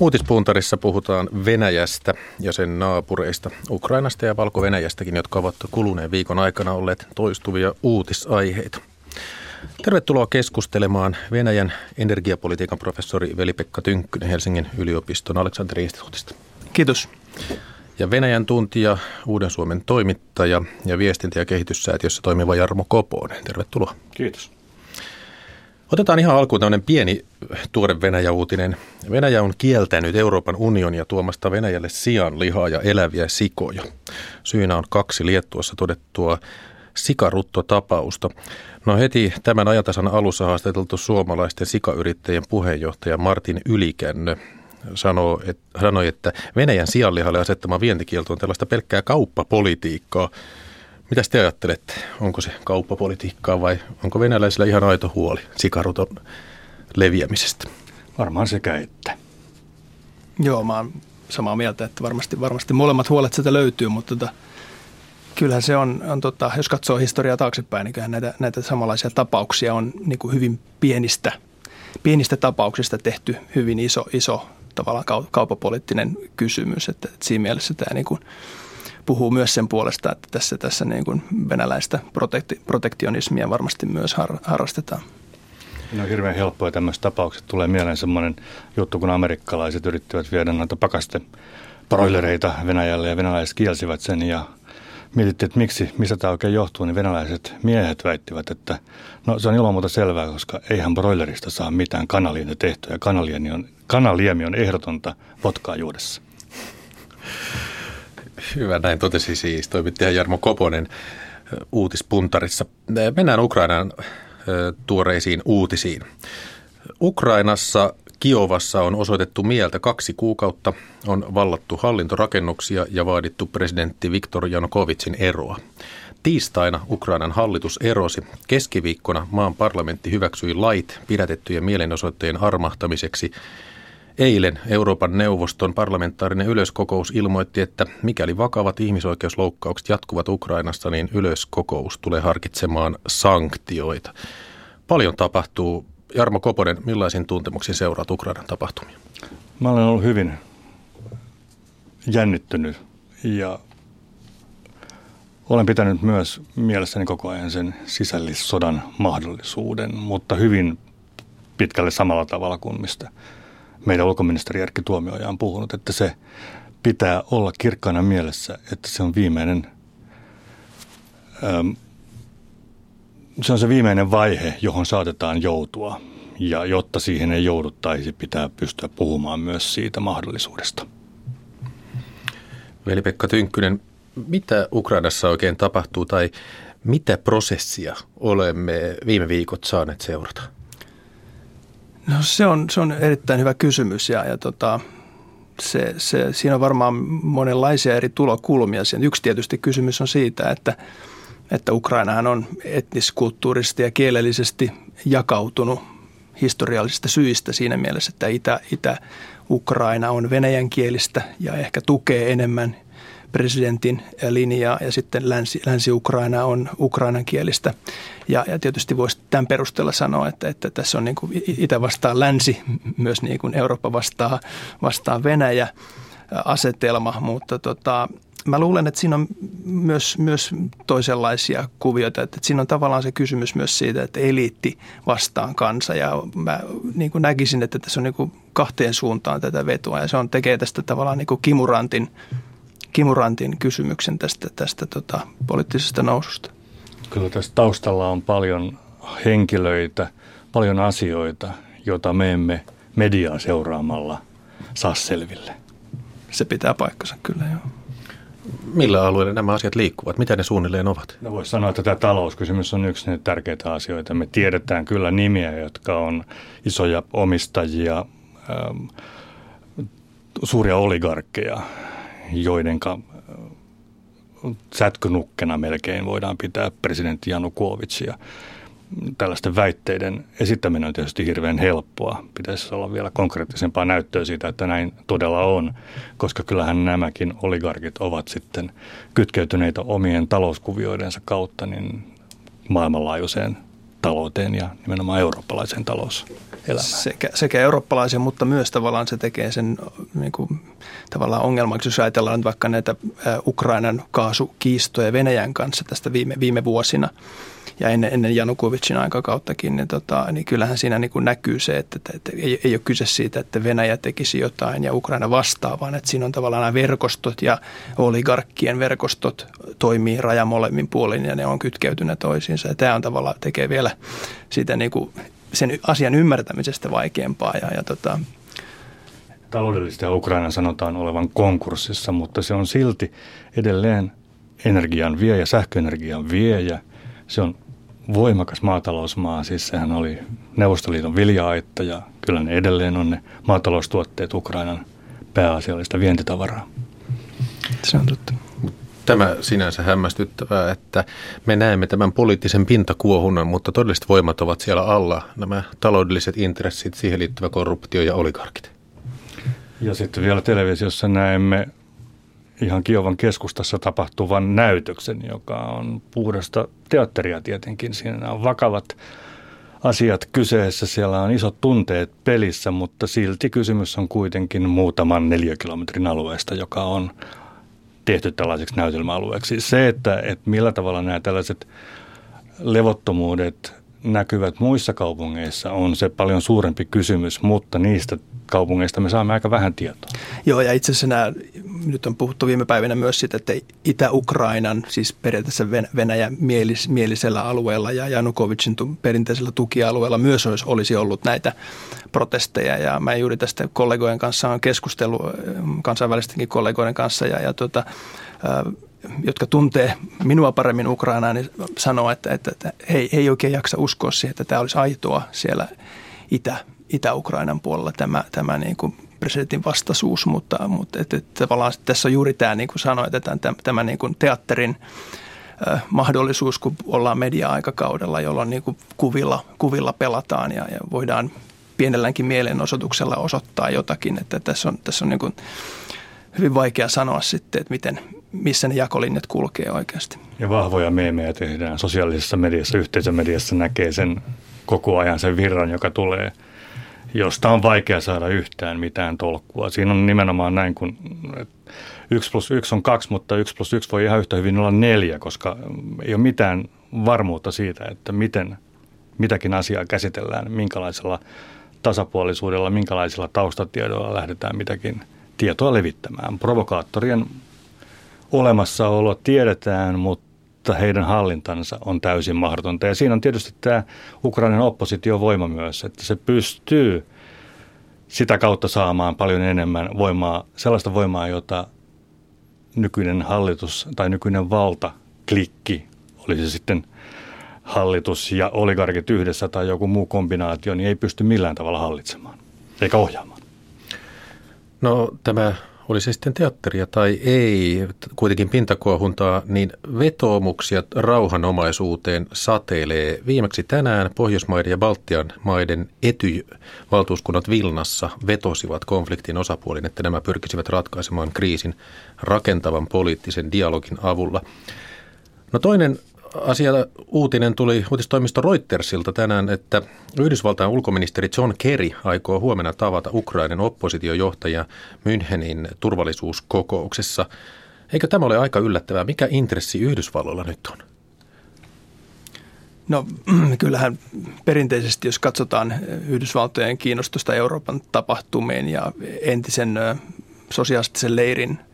Uutispuntarissa puhutaan Venäjästä ja sen naapureista, Ukrainasta ja Valko-Venäjästäkin, jotka ovat kuluneen viikon aikana olleet toistuvia uutisaiheita. Tervetuloa keskustelemaan Venäjän energiapolitiikan professori Veli-Pekka Tynkkynen Helsingin yliopiston Aleksanteri instituutista. Kiitos. Ja Venäjän tuntija, Uuden Suomen toimittaja ja viestintä- ja kehityssäätiössä toimiva Jarmo Koponen. Tervetuloa. Kiitos. Otetaan ihan alkuun tämmöinen pieni tuore Venäjä-uutinen. Venäjä on kieltänyt Euroopan unionia tuomasta Venäjälle sian lihaa ja eläviä sikoja. Syynä on kaksi Liettuassa todettua sikaruttotapausta. No heti tämän ajatasan alussa haastateltu suomalaisten sikayrittäjien puheenjohtaja Martin Ylikännö sanoi, että Venäjän sianlihalle asettama vientikielto on tällaista pelkkää kauppapolitiikkaa. Mitä te ajattelette? Onko se kauppapolitiikkaa vai onko venäläisillä ihan aito huoli sikaruton leviämisestä? Varmaan sekä että. Joo, mä oon samaa mieltä, että varmasti, varmasti molemmat huolet sieltä löytyy, mutta tota, kyllähän se on, on tota, jos katsoo historiaa taaksepäin, niin kyllähän näitä, näitä samanlaisia tapauksia on niin kuin hyvin pienistä, pienistä tapauksista tehty hyvin iso, iso tavallaan kaupapoliittinen kysymys. Että, että siinä mielessä tämä niin kuin puhuu myös sen puolesta, että tässä, tässä niin kuin venäläistä protekti, protektionismia varmasti myös har, harrastetaan. No on hirveän helppoa tämmöiset tapaukset. Tulee mieleen semmoinen juttu, kun amerikkalaiset yrittivät viedä noita pakaste broilereita Venäjälle ja venäläiset kielsivät sen ja mietittiin, että miksi, mistä tämä oikein johtuu, niin venäläiset miehet väittivät, että no se on ilman muuta selvää, koska eihän broilerista saa mitään kanaliinta tehtyä ja kanaliemi on, kanaliemi on ehdotonta potkaa juudessa. Hyvä, näin totesi siis toimittaja Jarmo Koponen uutispuntarissa. Mennään Ukrainan tuoreisiin uutisiin. Ukrainassa Kiovassa on osoitettu mieltä kaksi kuukautta, on vallattu hallintorakennuksia ja vaadittu presidentti Viktor Janukovitsin eroa. Tiistaina Ukrainan hallitus erosi. Keskiviikkona maan parlamentti hyväksyi lait pidätettyjen mielenosoittajien armahtamiseksi. Eilen Euroopan neuvoston parlamentaarinen yleiskokous ilmoitti, että mikäli vakavat ihmisoikeusloukkaukset jatkuvat Ukrainassa, niin yleiskokous tulee harkitsemaan sanktioita. Paljon tapahtuu Jarmo Koponen, millaisin tuntemuksin seuraat Ukrainan tapahtumia? Mä olen ollut hyvin jännittynyt ja olen pitänyt myös mielessäni koko ajan sen sisällissodan mahdollisuuden, mutta hyvin pitkälle samalla tavalla kuin mistä meidän ulkoministeri Erkki Tuomioja on puhunut, että se pitää olla kirkkaana mielessä, että se on viimeinen se on se viimeinen vaihe, johon saatetaan joutua. Ja jotta siihen ei jouduttaisi, pitää pystyä puhumaan myös siitä mahdollisuudesta. Veli-Pekka Tynkkynen, mitä Ukrainassa oikein tapahtuu tai mitä prosessia olemme viime viikot saaneet seurata? No se on, se on erittäin hyvä kysymys ja, ja tota, se, se, siinä on varmaan monenlaisia eri tulokulmia. Yksi tietysti kysymys on siitä, että – että Ukrainahan on etniskulttuurisesti ja kielellisesti jakautunut historiallisista syistä siinä mielessä, että Itä, Itä-Ukraina on venäjänkielistä ja ehkä tukee enemmän presidentin linjaa ja sitten Länsi, Länsi-Ukraina on ukrainankielistä. Ja, ja tietysti voisi tämän perusteella sanoa, että, että tässä on niin kuin Itä vastaa Länsi, myös niin kuin Eurooppa vastaa, vastaa Venäjä asetelma, mutta tota, mä luulen, että siinä on myös, myös toisenlaisia kuvioita. Että, että siinä on tavallaan se kysymys myös siitä, että eliitti vastaan kansa. Ja mä niin kuin näkisin, että tässä on niin kuin kahteen suuntaan tätä vetoa. Ja se on, tekee tästä tavallaan niin kuin kimurantin, kimurantin kysymyksen tästä, tästä tota, poliittisesta noususta. Kyllä tässä taustalla on paljon henkilöitä, paljon asioita, joita me emme mediaa seuraamalla saa selville. Se pitää paikkansa kyllä, joo. Millä alueilla nämä asiat liikkuvat? Mitä ne suunnilleen ovat? No voisi sanoa, että tämä talouskysymys on yksi niitä tärkeitä asioita. Me tiedetään kyllä nimiä, jotka on isoja omistajia, ähm, suuria oligarkkeja, joiden sätkynukkena melkein voidaan pitää presidentti Janukovicia tällaisten väitteiden esittäminen on tietysti hirveän helppoa. Pitäisi olla vielä konkreettisempaa näyttöä siitä, että näin todella on, koska kyllähän nämäkin oligarkit ovat sitten kytkeytyneitä omien talouskuvioidensa kautta niin maailmanlaajuiseen talouteen ja nimenomaan eurooppalaiseen talouselämään. Sekä, sekä eurooppalaisen, mutta myös tavallaan se tekee sen niin kuin, tavallaan ongelmaksi, jos ajatellaan vaikka näitä Ukrainan kaasukiistoja Venäjän kanssa tästä viime, viime vuosina – ja ennen, ennen Janukovicin aikakauttakin, niin, tota, niin kyllähän siinä niin kuin näkyy se, että, että, että ei, ei ole kyse siitä, että Venäjä tekisi jotain ja Ukraina vastaa, vaan että siinä on tavallaan nämä verkostot ja oligarkkien verkostot toimii raja molemmin puolin ja ne on kytkeytyneet toisiinsa. Ja tämä on tavallaan tekee vielä siitä niin kuin sen asian ymmärtämisestä vaikeampaa ja, ja tota, Taloudellisesti Ukraina sanotaan olevan konkurssissa, mutta se on silti edelleen energian viejä, sähköenergian viejä. Se on voimakas maatalousmaa, siis sehän oli Neuvostoliiton vilja-aitta ja kyllä ne edelleen on ne maataloustuotteet Ukrainan pääasiallista vientitavaraa. Se on totta. Tämä sinänsä hämmästyttävää, että me näemme tämän poliittisen pintakuohunnan, mutta todelliset voimat ovat siellä alla, nämä taloudelliset intressit, siihen liittyvä korruptio ja oligarkit. Ja sitten vielä televisiossa näemme ihan Kiovan keskustassa tapahtuvan näytöksen, joka on puhdasta teatteria tietenkin. Siinä on vakavat asiat kyseessä, siellä on isot tunteet pelissä, mutta silti kysymys on kuitenkin muutaman neliökilometrin alueesta, joka on tehty tällaiseksi näytelmäalueeksi. Se, että, että millä tavalla nämä tällaiset levottomuudet näkyvät muissa kaupungeissa on se paljon suurempi kysymys, mutta niistä kaupungeista me saamme aika vähän tietoa. Joo, ja itse asiassa nämä, nyt on puhuttu viime päivinä myös siitä, että Itä-Ukrainan, siis periaatteessa Venäjän mielis, mielisellä alueella ja Janukovicin perinteisellä tukialueella myös olisi, olisi ollut näitä protesteja. Ja mä juuri tästä kollegojen kanssa on keskustellut, kansainvälistenkin kollegoiden kanssa, ja, ja tota, jotka tuntee minua paremmin Ukrainaa, niin sanoo, että, että, että he, ei oikein jaksa uskoa siihen, että tämä olisi aitoa siellä Itä, Itä-Ukrainan puolella tämä, tämä niin kuin presidentin vastaisuus, mutta, mutta että, että tavallaan tässä on juuri tämä, niin kuin sanoit, että tämä, tämä niin kuin teatterin äh, mahdollisuus, kun ollaan media-aikakaudella, jolloin niin kuin kuvilla, kuvilla pelataan ja, ja voidaan pienelläänkin mielenosoituksella osoittaa jotakin, että tässä on, tässä on niin kuin hyvin vaikea sanoa sitten, että miten, missä ne jakolinjat kulkee oikeasti. Ja vahvoja meemejä tehdään sosiaalisessa mediassa, yhteisömediassa näkee sen koko ajan sen virran, joka tulee, josta on vaikea saada yhtään mitään tolkkua. Siinä on nimenomaan näin, kun 1 plus 1 on 2, mutta 1 plus 1 voi ihan yhtä hyvin olla neljä, koska ei ole mitään varmuutta siitä, että miten mitäkin asiaa käsitellään, minkälaisella tasapuolisuudella, minkälaisilla taustatiedoilla lähdetään mitäkin tietoa levittämään. Provokaattorien olemassaolo tiedetään, mutta heidän hallintansa on täysin mahdotonta. Ja siinä on tietysti tämä Ukrainan oppositiovoima myös, että se pystyy sitä kautta saamaan paljon enemmän voimaa, sellaista voimaa, jota nykyinen hallitus tai nykyinen valta, klikki, oli se sitten hallitus ja oligarkit yhdessä tai joku muu kombinaatio, niin ei pysty millään tavalla hallitsemaan eikä ohjaamaan. No tämä oli se sitten teatteria tai ei, kuitenkin pintakuohuntaa, niin vetoomuksia rauhanomaisuuteen sateilee. Viimeksi tänään Pohjoismaiden ja Baltian maiden ety-valtuuskunnat Vilnassa vetosivat konfliktin osapuolin, että nämä pyrkisivät ratkaisemaan kriisin rakentavan poliittisen dialogin avulla. No toinen asia, uutinen tuli uutistoimisto Reutersilta tänään, että Yhdysvaltain ulkoministeri John Kerry aikoo huomenna tavata Ukrainan oppositiojohtaja Münchenin turvallisuuskokouksessa. Eikö tämä ole aika yllättävää? Mikä intressi Yhdysvalloilla nyt on? No kyllähän perinteisesti, jos katsotaan Yhdysvaltojen kiinnostusta Euroopan tapahtumiin ja entisen sosiaalisten leirin –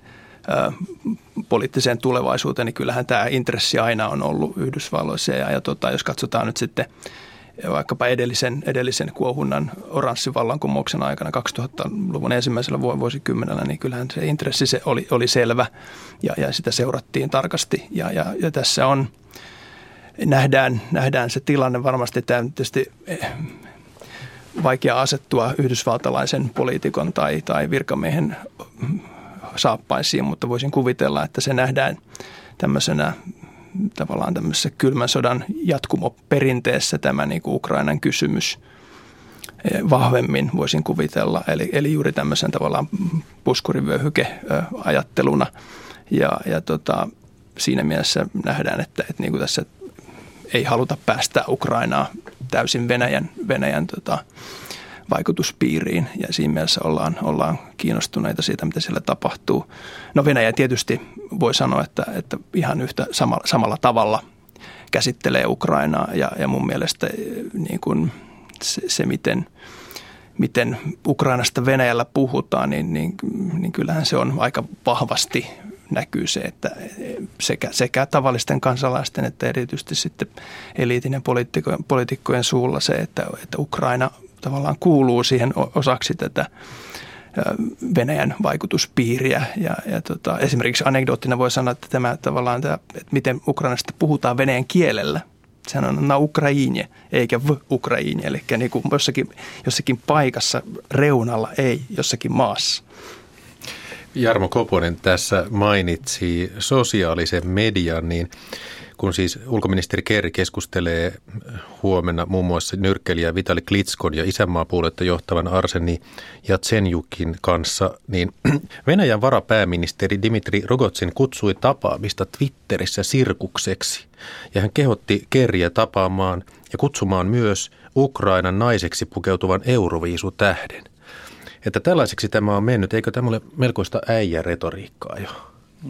poliittiseen tulevaisuuteen, niin kyllähän tämä intressi aina on ollut Yhdysvalloissa. Ja, ja tota, jos katsotaan nyt sitten vaikkapa edellisen, edellisen kuohunnan oranssin vallankumouksen aikana 2000-luvun ensimmäisellä vuosikymmenellä, niin kyllähän se intressi se oli, oli selvä ja, ja sitä seurattiin tarkasti. Ja, ja, ja tässä on, nähdään, nähdään se tilanne varmasti tämä tietysti eh, vaikea asettua yhdysvaltalaisen poliitikon tai, tai virkamiehen saappaisiin, mutta voisin kuvitella, että se nähdään tämmöisenä tavallaan tämmöisessä kylmän sodan jatkumoperinteessä tämä niin kuin Ukrainan kysymys eh, vahvemmin voisin kuvitella. Eli, eli juuri tämmöisen tavallaan puskurivyöhyke ajatteluna. Ja, ja tota, siinä mielessä nähdään, että, että niin kuin tässä ei haluta päästä Ukrainaa täysin Venäjän, Venäjän tota, vaikutuspiiriin ja siinä mielessä ollaan, ollaan kiinnostuneita siitä, mitä siellä tapahtuu. No Venäjä tietysti voi sanoa, että, että ihan yhtä samalla, samalla tavalla käsittelee Ukrainaa ja, ja mun mielestä niin kuin se, se miten, miten Ukrainasta Venäjällä puhutaan, niin, niin, niin kyllähän se on aika vahvasti näkyy se, että sekä, sekä tavallisten kansalaisten että erityisesti sitten eliitin ja poliitikkojen suulla se, että, että Ukraina tavallaan kuuluu siihen osaksi tätä Venäjän vaikutuspiiriä. Ja, ja tota, esimerkiksi anekdoottina voi sanoa, että tämä tavallaan, tämä, että miten Ukrainasta puhutaan venäjän kielellä. Sehän on na Ukraine, eikä v Ukraine, eli niin kuin jossakin, jossakin paikassa reunalla, ei jossakin maassa. Jarmo Koponen tässä mainitsi sosiaalisen median, niin kun siis ulkoministeri Kerry keskustelee huomenna muun muassa nyrkkelijä Vitali Klitskon ja isänmaapuoletta johtavan Arseni Tsenjukin kanssa, niin Venäjän varapääministeri Dimitri Rogotsin kutsui tapaamista Twitterissä sirkukseksi. Ja hän kehotti Kerriä tapaamaan ja kutsumaan myös Ukrainan naiseksi pukeutuvan Euroviisu-tähden. Että tällaiseksi tämä on mennyt, eikö tämä ole melkoista äijä-retoriikkaa jo?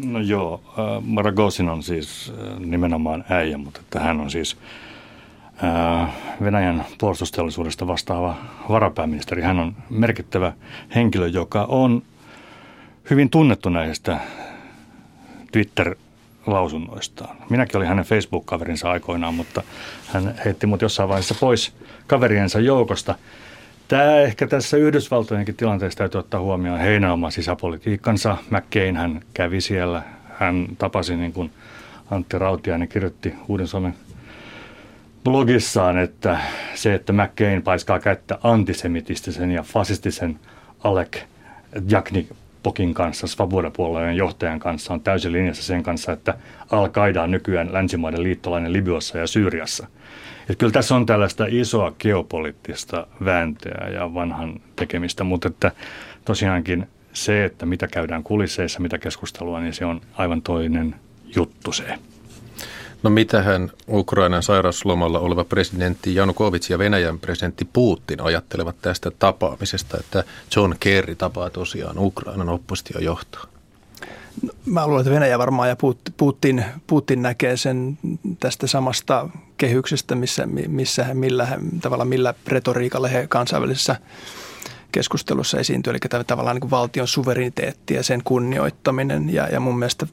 No joo, äh, Maragosin on siis äh, nimenomaan äijä, mutta että hän on siis äh, Venäjän puolustusteollisuudesta vastaava varapääministeri. Hän on merkittävä henkilö, joka on hyvin tunnettu näistä Twitter-lausunnoistaan. Minäkin olin hänen Facebook-kaverinsa aikoinaan, mutta hän heitti mut jossain vaiheessa pois kaveriensa joukosta – Tämä ehkä tässä Yhdysvaltojenkin tilanteessa täytyy ottaa huomioon heidän oma sisäpolitiikkansa. McCain hän kävi siellä, hän tapasi niin kuin Antti Rautiainen kirjoitti Uuden Suomen blogissaan, että se, että McCain paiskaa kättä antisemitistisen ja fasistisen Alec Pokin kanssa, Svaboda-puolueen johtajan kanssa, on täysin linjassa sen kanssa, että Al-Qaida on nykyään länsimaiden liittolainen Libyassa ja Syyriassa – että kyllä tässä on tällaista isoa geopoliittista vääntöä ja vanhan tekemistä, mutta että tosiaankin se, että mitä käydään kulisseissa, mitä keskustelua, niin se on aivan toinen juttu se. No mitähän Ukrainan sairauslomalla oleva presidentti Janukovic ja Venäjän presidentti Putin ajattelevat tästä tapaamisesta, että John Kerry tapaa tosiaan Ukrainan oppositiojohtoa? Mä luulen, että Venäjä varmaan ja Putin, Putin näkee sen tästä samasta kehyksestä, missä, missä millä, tavalla millä retoriikalla he kansainvälisessä keskustelussa esiintyy, eli tavallaan niin kuin valtion suvereniteetti ja sen kunnioittaminen. Ja, ja mun mielestä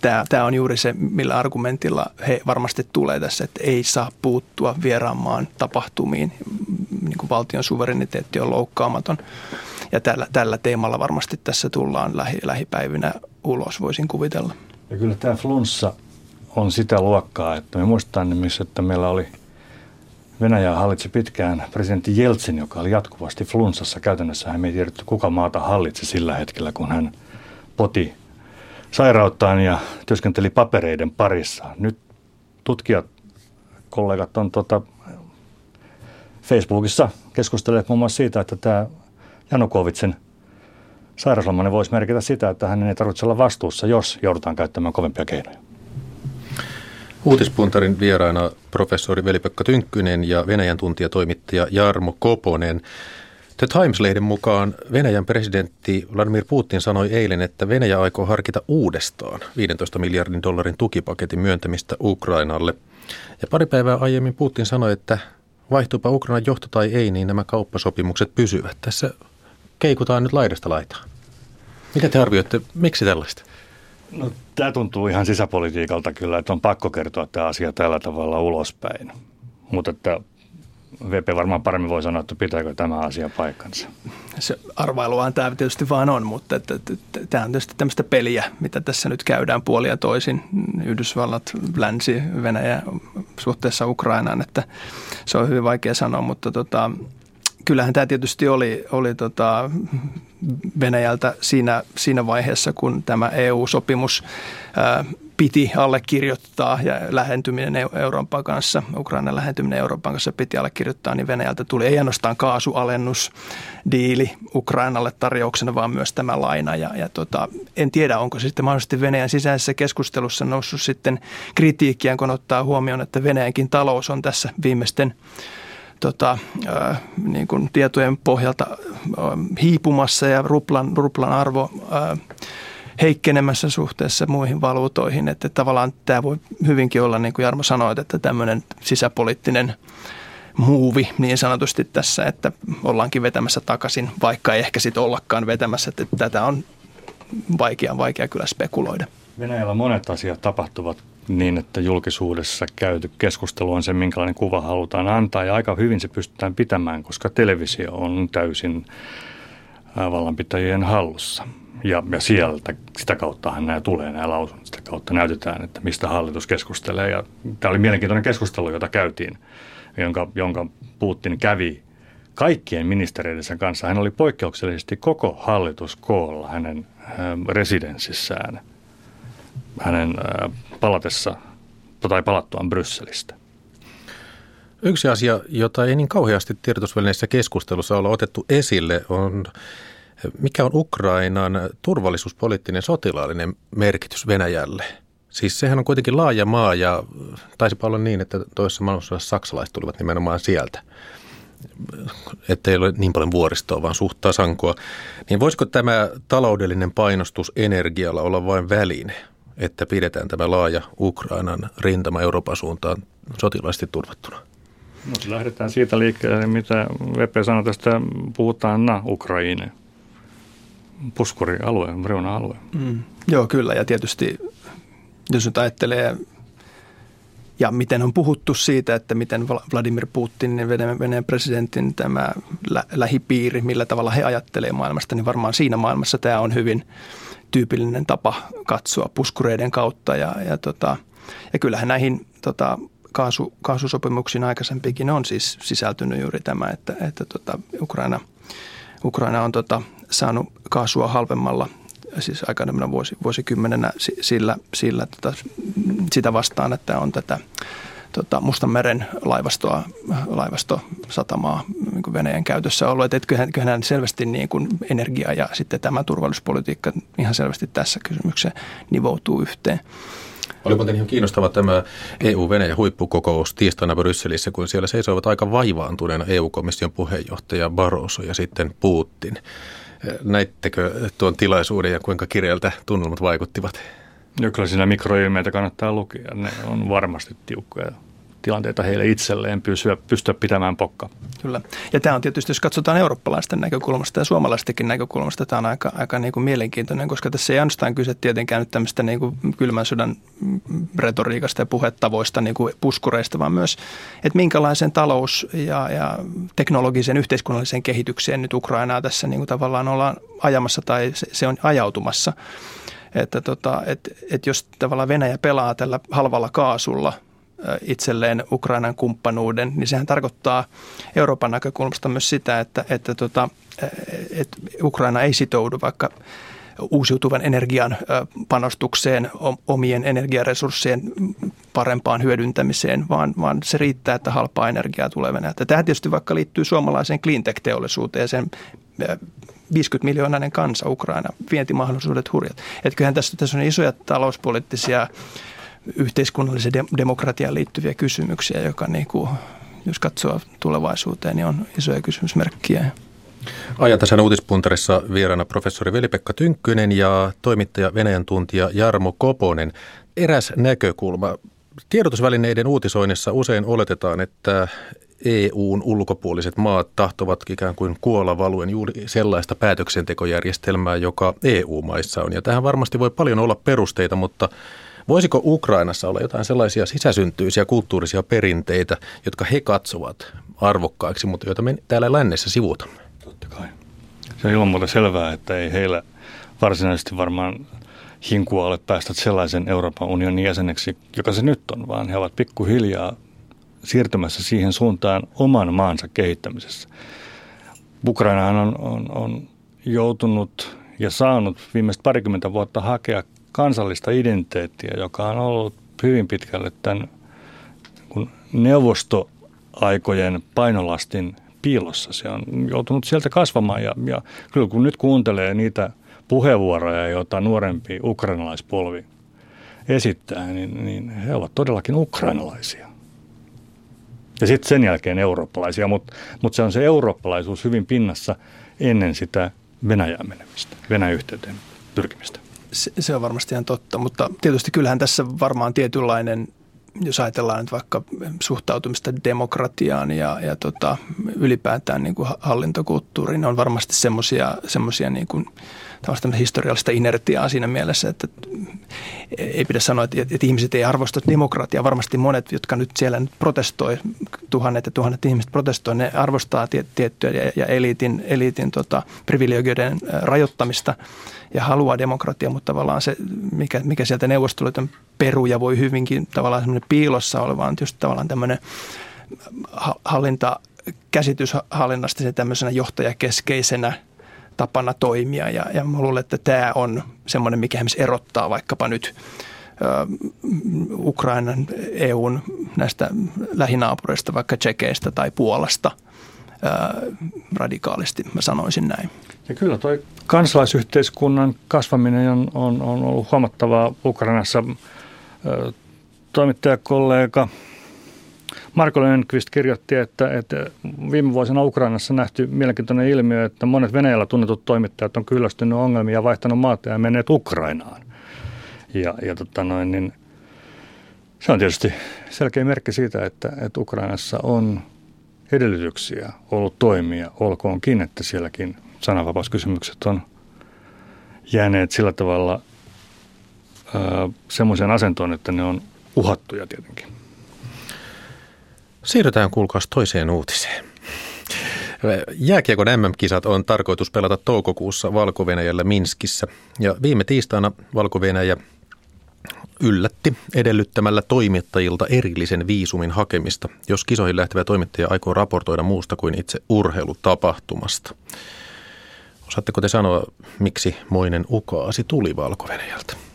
tämä, tämä on juuri se, millä argumentilla he varmasti tulee tässä, että ei saa puuttua vieraan maan tapahtumiin. Niin kuin valtion suvereniteetti on loukkaamaton. Ja tällä, tällä teemalla varmasti tässä tullaan lähi, lähipäivinä ulos, voisin kuvitella. Ja kyllä tämä flunssa on sitä luokkaa, että me muistetaan nimissä, että meillä oli Venäjä hallitsi pitkään presidentti Jeltsin, joka oli jatkuvasti flunssassa. Käytännössä hän ei tiedetty, kuka maata hallitsi sillä hetkellä, kun hän poti sairauttaan ja työskenteli papereiden parissa. Nyt tutkijat, kollegat on tota Facebookissa keskustelleet muun muassa siitä, että tämä Janukovitsen sairauslomainen voisi merkitä sitä, että hänen ei tarvitse olla vastuussa, jos joudutaan käyttämään kovempia keinoja. Uutispuntarin vieraana professori Veli-Pekka Tynkkynen ja Venäjän tuntijatoimittaja Jarmo Koponen. The Times-lehden mukaan Venäjän presidentti Vladimir Putin sanoi eilen, että Venäjä aikoo harkita uudestaan 15 miljardin dollarin tukipaketin myöntämistä Ukrainalle. Ja pari päivää aiemmin Putin sanoi, että vaihtuupa Ukrainan johto tai ei, niin nämä kauppasopimukset pysyvät. Tässä keikutaan nyt laidasta laitaan. Mitä te arvioitte, miksi tällaista? No, tämä tuntuu ihan sisäpolitiikalta kyllä, että on pakko kertoa tämä asia tällä tavalla ulospäin. Mutta että VP varmaan paremmin voi sanoa, että pitääkö tämä asia paikkansa. Se arvailuaan tämä tietysti vaan on, mutta että, että, että, tämä on tietysti tämmöistä peliä, mitä tässä nyt käydään puolia toisin. Yhdysvallat, Länsi, Venäjä suhteessa Ukrainaan, että se on hyvin vaikea sanoa, mutta tota, kyllähän tämä tietysti oli, oli tota Venäjältä siinä, siinä vaiheessa, kun tämä EU-sopimus ää, piti allekirjoittaa ja lähentyminen Euroopan kanssa, Ukrainan lähentyminen Euroopan kanssa piti allekirjoittaa, niin Venäjältä tuli ei ainoastaan kaasualennus, diili Ukrainalle tarjouksena, vaan myös tämä laina. Ja, ja tota, en tiedä, onko se sitten mahdollisesti Venäjän sisäisessä keskustelussa noussut sitten kritiikkiä, kun ottaa huomioon, että Venäjänkin talous on tässä viimeisten tota, äh, niin kuin tietojen pohjalta äh, hiipumassa ja ruplan, ruplan arvo äh, heikkenemässä suhteessa muihin valuutoihin. Että tavallaan tämä voi hyvinkin olla, niin kuin Jarmo sanoi, että tämmöinen sisäpoliittinen muuvi niin sanotusti tässä, että ollaankin vetämässä takaisin, vaikka ei ehkä sitten ollakaan vetämässä. Että tätä on vaikea, vaikea kyllä spekuloida. Venäjällä monet asiat tapahtuvat niin, että julkisuudessa käyty keskustelu on se, minkälainen kuva halutaan antaa. Ja aika hyvin se pystytään pitämään, koska televisio on täysin vallanpitäjien hallussa. Ja, ja sieltä, sitä kauttahan nämä tulee, nämä lausunnot, sitä kautta näytetään, että mistä hallitus keskustelee. Ja tämä oli mielenkiintoinen keskustelu, jota käytiin, jonka, jonka Putin kävi kaikkien ministereidensä kanssa. Hän oli poikkeuksellisesti koko hallitus koolla hänen residenssissään, hänen palatessa tai palattuaan Brysselistä. Yksi asia, jota ei niin kauheasti tiedotusvälineissä keskustelussa olla otettu esille, on mikä on Ukrainan turvallisuuspoliittinen sotilaallinen merkitys Venäjälle? Siis sehän on kuitenkin laaja maa ja taisi olla niin, että toisessa maailmassa saksalaiset tulivat nimenomaan sieltä. Että ei ole niin paljon vuoristoa, vaan suhtaa sankoa. Niin voisiko tämä taloudellinen painostus energialla olla vain väline, että pidetään tämä laaja Ukrainan rintama Euroopan suuntaan sotilaisesti turvattuna? No, lähdetään siitä liikkeelle, mitä Vepe sanoi tästä, puhutaan na Ukraine puskurialue, reuna-alue. Mm. Joo, kyllä. Ja tietysti, jos nyt ajattelee, ja miten on puhuttu siitä, että miten Vladimir Putin, Venäjän presidentin tämä lä- lähipiiri, millä tavalla he ajattelee maailmasta, niin varmaan siinä maailmassa tämä on hyvin tyypillinen tapa katsoa puskureiden kautta. Ja, ja, tota, ja kyllähän näihin tota, kaasu, kaasusopimuksiin aikaisempikin on siis sisältynyt juuri tämä, että, että tota, Ukraina, Ukraina on tota, saanut kaasua halvemmalla siis aikana vuosi, vuosikymmenenä sillä, sillä tota, sitä vastaan, että on tätä tota, Mustanmeren laivastoa, laivastosatamaa niin kuin Venäjän käytössä ollut. Että kyllähän, kyllähän selvästi niin kuin energia ja sitten tämä turvallisuuspolitiikka ihan selvästi tässä kysymyksessä nivoutuu yhteen. Oli muuten ihan kiinnostava tämä EU-Venäjä huippukokous tiistaina Brysselissä, kun siellä seisoivat aika vaivaantuneena EU-komission puheenjohtaja Barroso ja sitten Putin. Näittekö tuon tilaisuuden ja kuinka kirjalta tunnelmat vaikuttivat? Ja kyllä siinä mikroilmeitä kannattaa lukea. Ne on varmasti tiukkoja tilanteita heille itselleen pysyä, pystyä pitämään pokka. Kyllä. Ja tämä on tietysti, jos katsotaan eurooppalaisten näkökulmasta ja suomalaistenkin näkökulmasta, tämä on aika, aika niin kuin mielenkiintoinen, koska tässä ei ainoastaan kyse tietenkään nyt tämmöistä niin kuin kylmän sydän retoriikasta ja puhetavoista, niin kuin puskureista, vaan myös, että minkälaisen talous- ja, ja teknologisen yhteiskunnallisen kehitykseen nyt Ukrainaa tässä niin kuin tavallaan ollaan ajamassa tai se, se on ajautumassa. Että tota, et, et jos tavallaan Venäjä pelaa tällä halvalla kaasulla – itselleen Ukrainan kumppanuuden, niin sehän tarkoittaa Euroopan näkökulmasta myös sitä, että, että, tota, että Ukraina ei sitoudu vaikka uusiutuvan energian panostukseen, omien energiaresurssien parempaan hyödyntämiseen, vaan, vaan se riittää, että halpaa energiaa tulee Venäjältä. Tämä tietysti vaikka liittyy suomalaiseen cleantech-teollisuuteen ja sen 50 miljoonainen kansa Ukraina, vientimahdollisuudet hurjat. Että kyllähän tässä, tässä on isoja talouspoliittisia yhteiskunnallisen demokratiaan liittyviä kysymyksiä, joka niin kuin, jos katsoo tulevaisuuteen, niin on isoja kysymysmerkkiä. Ajantasan uutispuntarissa vieraana professori Veli-Pekka Tynkkynen ja toimittaja Venäjän tuntija Jarmo Koponen. Eräs näkökulma. Tiedotusvälineiden uutisoinnissa usein oletetaan, että EUn ulkopuoliset maat tahtovat ikään kuin kuolla valuen juuri sellaista päätöksentekojärjestelmää, joka EU-maissa on. Ja tähän varmasti voi paljon olla perusteita, mutta Voisiko Ukrainassa olla jotain sellaisia sisäsyntyisiä kulttuurisia perinteitä, jotka he katsovat arvokkaiksi, mutta joita me täällä lännessä sivutamme? Totta kai. Se on ilman muuta selvää, että ei heillä varsinaisesti varmaan hinkua ole päästä sellaisen Euroopan unionin jäseneksi, joka se nyt on, vaan he ovat pikkuhiljaa siirtymässä siihen suuntaan oman maansa kehittämisessä. Ukrainahan on, on, on joutunut ja saanut viimeiset parikymmentä vuotta hakea kansallista identiteettiä, joka on ollut hyvin pitkälle tämän kun neuvostoaikojen painolastin piilossa. Se on joutunut sieltä kasvamaan ja, ja kyllä kun nyt kuuntelee niitä puheenvuoroja, joita nuorempi ukrainalaispolvi esittää, niin, niin he ovat todellakin ukrainalaisia. Ja sitten sen jälkeen eurooppalaisia, mutta mut se on se eurooppalaisuus hyvin pinnassa ennen sitä Venäjään menemistä, Venäjän yhteyteen pyrkimistä. Se, on varmasti ihan totta, mutta tietysti kyllähän tässä varmaan tietynlainen jos ajatellaan nyt vaikka suhtautumista demokratiaan ja, ja tota, ylipäätään niin kuin hallintokulttuuriin, on varmasti semmoisia niin kuin, historiallista inertiaa siinä mielessä, että ei pidä sanoa, että, että ihmiset ei arvosta demokratiaa. Varmasti monet, jotka nyt siellä nyt protestoi, tuhannet ja tuhannet ihmiset protestoi, ne arvostaa tiettyä ja, ja eliitin, eliitin tota, privilegioiden rajoittamista ja haluaa demokratiaa, mutta tavallaan se, mikä, mikä sieltä neuvostoliiton peruja voi hyvinkin tavallaan semmoinen piilossa oleva, on just tavallaan tämmöinen hallinta, käsitys hallinnasta se tämmöisenä johtajakeskeisenä tapana toimia. Ja, ja mä luulen, että tämä on semmoinen, mikä esimerkiksi erottaa vaikkapa nyt Ukrainan, EUn näistä lähinaapureista, vaikka Tsekeistä tai Puolasta radikaalisti, mä sanoisin näin. Ja kyllä tuo kansalaisyhteiskunnan kasvaminen on, on, on ollut huomattavaa Ukrainassa. Toimittajakollega Marko Lönnqvist kirjoitti, että, että viime vuosina Ukrainassa nähty mielenkiintoinen ilmiö, että monet Venäjällä tunnetut toimittajat on kyllästynyt ongelmia ja vaihtanut maata ja menneet Ukrainaan. Ja, ja tota noin, niin se on tietysti selkeä merkki siitä, että, että Ukrainassa on edellytyksiä ollut toimia, olkoonkin, että sielläkin sananvapauskysymykset on jääneet sillä tavalla semmoiseen asentoon, että ne on uhattuja tietenkin. Siirrytään kuulkaas toiseen uutiseen. Jääkiekon MM-kisat on tarkoitus pelata toukokuussa valko Minskissä. Ja viime tiistaina valko yllätti edellyttämällä toimittajilta erillisen viisumin hakemista, jos kisoihin lähtevä toimittaja aikoo raportoida muusta kuin itse urheilutapahtumasta. Osaatteko te sanoa, miksi moinen ukaasi tuli valko -Venäjältä?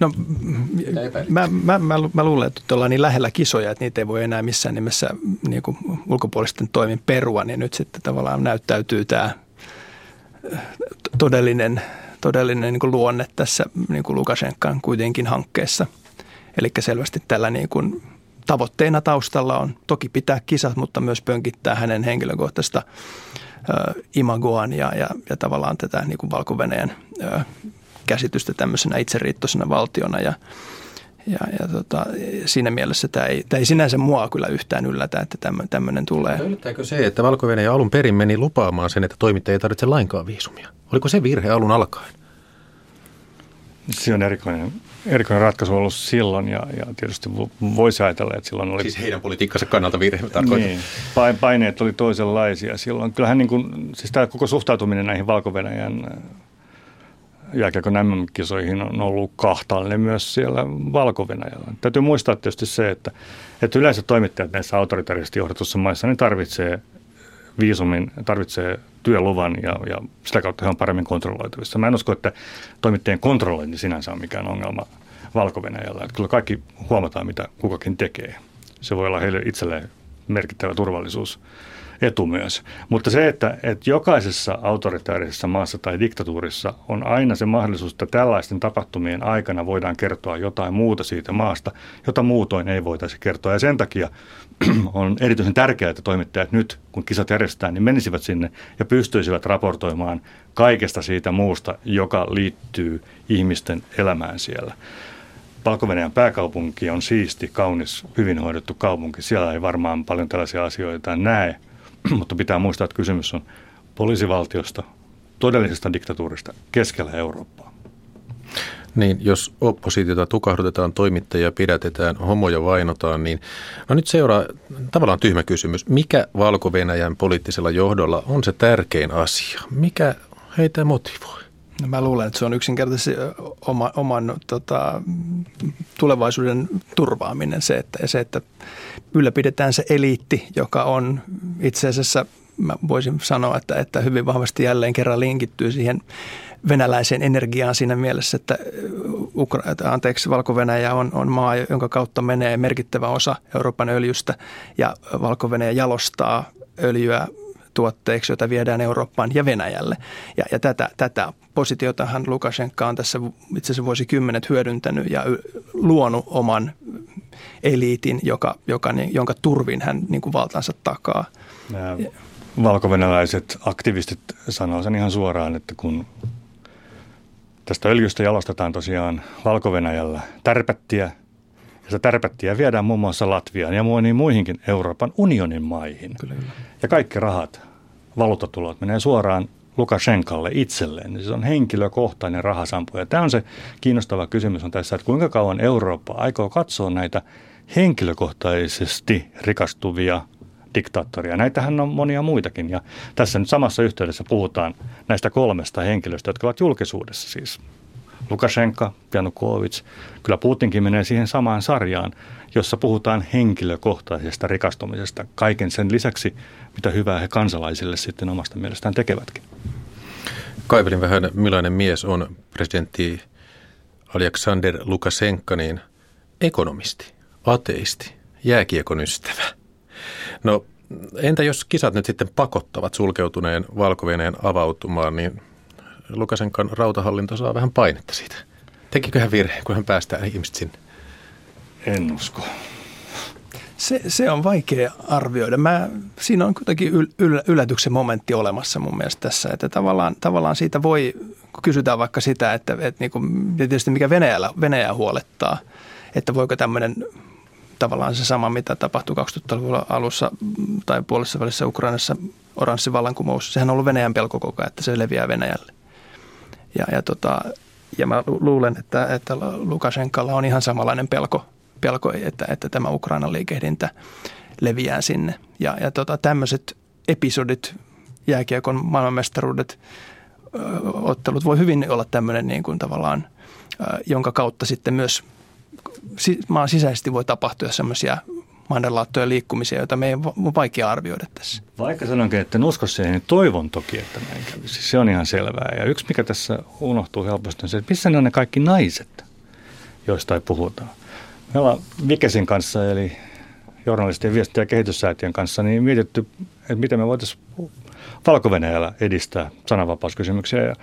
No, mä, mä, mä, mä luulen, että ollaan niin lähellä kisoja, että niitä ei voi enää missään nimessä niin kuin ulkopuolisten toimin perua, niin nyt sitten tavallaan näyttäytyy tämä todellinen, todellinen niin kuin luonne tässä niin kuin Lukashenkan kuitenkin hankkeessa. Eli selvästi tällä niin kuin tavoitteena taustalla on toki pitää kisat, mutta myös pönkittää hänen henkilökohtaista imagoaan ja, ja, ja tavallaan tätä niin kuin Valko-Venäjän käsitystä tämmöisenä itseriittoisena valtiona ja, ja, ja tota, siinä mielessä tämä ei, tämä ei sinänsä mua kyllä yhtään yllätä, että tämmöinen tulee. yllättääkö se, että valko alun perin meni lupaamaan sen, että toimittaja ei tarvitse lainkaan viisumia? Oliko se virhe alun alkaen? Se on erikoinen, erikoinen ratkaisu ollut silloin ja, ja tietysti voisi ajatella, että silloin oli... Siis heidän politiikkansa kannalta virhe Niin, paineet oli toisenlaisia silloin. Kyllähän niin kuin, siis tämä koko suhtautuminen näihin valko jääkiekon MM-kisoihin on ollut kahtaallinen myös siellä valko -Venäjällä. Täytyy muistaa tietysti se, että, että yleensä toimittajat näissä autoritaarisesti johdetussa maissa niin tarvitsee viisumin, tarvitsee työluvan ja, ja sitä kautta he on paremmin kontrolloitavissa. Mä en usko, että toimittajien kontrollointi sinänsä on mikään ongelma valko. Kyllä kaikki huomataan, mitä kukakin tekee. Se voi olla heille itselleen merkittävä turvallisuus etu myös. Mutta se, että, että jokaisessa autoritaarisessa maassa tai diktatuurissa on aina se mahdollisuus, että tällaisten tapahtumien aikana voidaan kertoa jotain muuta siitä maasta, jota muutoin ei voitaisi kertoa. Ja sen takia on erityisen tärkeää, että toimittajat nyt, kun kisat järjestetään, niin menisivät sinne ja pystyisivät raportoimaan kaikesta siitä muusta, joka liittyy ihmisten elämään siellä. valko pääkaupunki on siisti, kaunis, hyvin hoidettu kaupunki. Siellä ei varmaan paljon tällaisia asioita näe, mutta pitää muistaa, että kysymys on poliisivaltiosta, todellisesta diktatuurista keskellä Eurooppaa. Niin, jos oppositiota tukahdutetaan, toimittajia pidätetään, homoja vainotaan, niin no nyt seuraa tavallaan tyhmä kysymys. Mikä valko poliittisella johdolla on se tärkein asia? Mikä heitä motivoi? No mä luulen, että se on yksinkertaisesti oma, oman tota, tulevaisuuden turvaaminen, se että, se, että ylläpidetään se eliitti, joka on itse asiassa mä voisin sanoa, että, että hyvin vahvasti jälleen kerran linkittyy siihen venäläiseen energiaan siinä mielessä, että, Ukra- anteeksi, Valko-Venäjä on, on maa, jonka kautta menee merkittävä osa Euroopan öljystä ja Valko-Venäjä jalostaa öljyä tuotteiksi, joita viedään Eurooppaan ja Venäjälle. Ja, ja tätä, tätä positiotahan Lukashenka on tässä itse asiassa vuosikymmenet hyödyntänyt ja luonut oman eliitin, joka, joka, jonka turvin hän niin kuin valtansa takaa. Nämä valkovenäläiset aktivistit sanoo sen ihan suoraan, että kun tästä öljystä jalostetaan tosiaan valko tärpättiä, ja se tärpättiä viedään muun muassa Latviaan ja moniin muihinkin Euroopan unionin maihin. Kyllä, kyllä. Ja kaikki rahat, valuutatulot menee suoraan Lukashenkalle itselleen. Niin se on henkilökohtainen rahasampo. Ja tämä on se kiinnostava kysymys on tässä, että kuinka kauan Eurooppa aikoo katsoa näitä henkilökohtaisesti rikastuvia diktaattoria. Näitähän on monia muitakin ja tässä nyt samassa yhteydessä puhutaan näistä kolmesta henkilöstä, jotka ovat julkisuudessa siis. Lukashenka, Janukovic, kyllä Putinkin menee siihen samaan sarjaan, jossa puhutaan henkilökohtaisesta rikastumisesta kaiken sen lisäksi, mitä hyvää he kansalaisille sitten omasta mielestään tekevätkin. Kaivelin vähän, millainen mies on presidentti Aleksander Lukashenka, niin ekonomisti, ateisti, jääkiekon ystävä. No entä jos kisat nyt sitten pakottavat sulkeutuneen valko avautumaan, niin Lukasenkan rautahallinto saa vähän painetta siitä. Tekikö hän virheen, kun hän päästää ihmiset sinne? En usko. Se, se on vaikea arvioida. Mä, siinä on kuitenkin yl, yl, yllätyksen momentti olemassa mun mielestä tässä, että tavallaan, tavallaan siitä voi, kun kysytään vaikka sitä, että, että niin kuin, tietysti mikä Venäjällä, Venäjä huolettaa, että voiko tämmöinen tavallaan se sama, mitä tapahtui 2000-luvun alussa tai puolessa välissä Ukrainassa oranssi vallankumous. Sehän on ollut Venäjän pelko koko ajan, että se leviää Venäjälle. Ja, ja, tota, ja mä luulen, että, että Lukashenkalla on ihan samanlainen pelko, pelko että, että tämä Ukrainan liikehdintä leviää sinne. Ja, ja tota, tämmöiset episodit, jääkiekon maailmanmestaruudet, ottelut voi hyvin olla tämmöinen niin kuin tavallaan, jonka kautta sitten myös maan sisäisesti voi tapahtua semmoisia mannerlaattojen liikkumisia, joita meidän on vaikea arvioida tässä. Vaikka sanonkin, että en usko siihen, niin toivon toki, että näin kävisi. Se on ihan selvää. Ja yksi, mikä tässä unohtuu helposti, on se, että missä ne on ne kaikki naiset, joista ei puhuta. Me ollaan Vikesin kanssa, eli journalistien viesti- ja kehityssäätiön kanssa, niin mietitty, että miten me voitaisiin valko edistää sananvapauskysymyksiä. Ja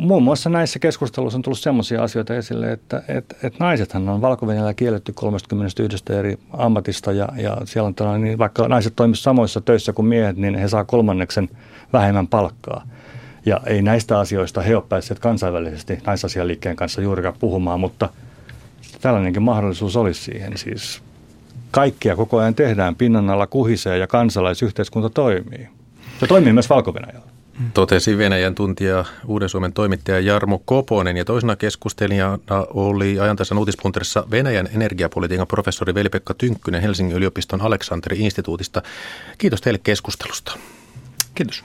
Muun muassa näissä keskusteluissa on tullut sellaisia asioita esille, että, että, että naisethan on valko kielletty 31 eri ammatista ja, ja siellä on tällainen, niin vaikka naiset toimisivat samoissa töissä kuin miehet, niin he saa kolmanneksen vähemmän palkkaa. Ja ei näistä asioista he ole päässeet kansainvälisesti naisasialiikkeen kanssa juurikaan puhumaan, mutta tällainenkin mahdollisuus olisi siihen. Siis kaikkia koko ajan tehdään, pinnan alla kuhisee ja kansalaisyhteiskunta toimii. Se toimii myös valko -Venäjällä. Totesi Venäjän tuntija Uuden Suomen toimittaja Jarmo Koponen ja toisena keskustelijana oli ajantasan uutispunterissa Venäjän energiapolitiikan professori Veli-Pekka Tynkkynen Helsingin yliopiston Aleksanteri-instituutista. Kiitos teille keskustelusta. Kiitos.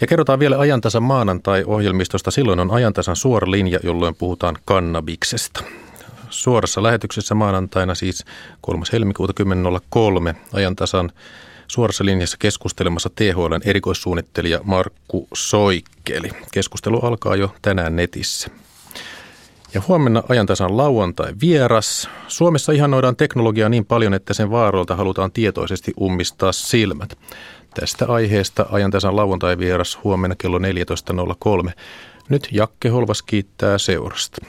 Ja kerrotaan vielä ajantasan maanantai-ohjelmistosta. Silloin on ajantasan suora linja, jolloin puhutaan kannabiksesta. Suorassa lähetyksessä maanantaina siis 3. helmikuuta 10.03 ajantasan suorassa linjassa keskustelemassa THLn erikoissuunnittelija Markku Soikkeli. Keskustelu alkaa jo tänään netissä. Ja huomenna ajantasan lauantai vieras. Suomessa ihanoidaan teknologiaa niin paljon, että sen vaaroilta halutaan tietoisesti ummistaa silmät. Tästä aiheesta ajantasan lauantai vieras huomenna kello 14.03. Nyt Jakke Holvas kiittää seurasta.